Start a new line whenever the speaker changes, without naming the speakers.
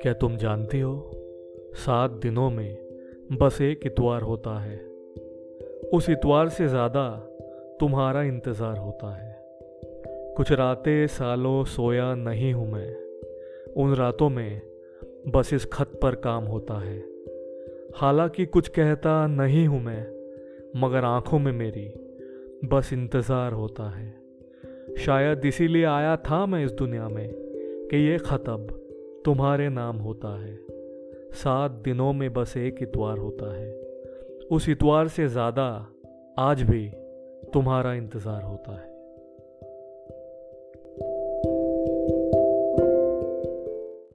क्या तुम जानती हो, सात दिनों में बस एक इतवार होता है। उस इतवार से ज़्यादा तुम्हारा इंतज़ार होता है। कुछ रातें, सालों सोया नहीं हूँ मैं। उन रातों में बस इस खत पर काम होता है। हालाँकि कुछ कहता नहीं हूँ मैं, मगर आँखों में मेरी बस इंतज़ार होता है। शायद इसीलिए आया था मैं इस दुनिया में कि ये ख़तब तुम्हारे नाम होता है। सात दिनों में बस एक इतवार होता है। उस इतवार से ज़्यादा आज भी तुम्हारा इंतज़ार होता है।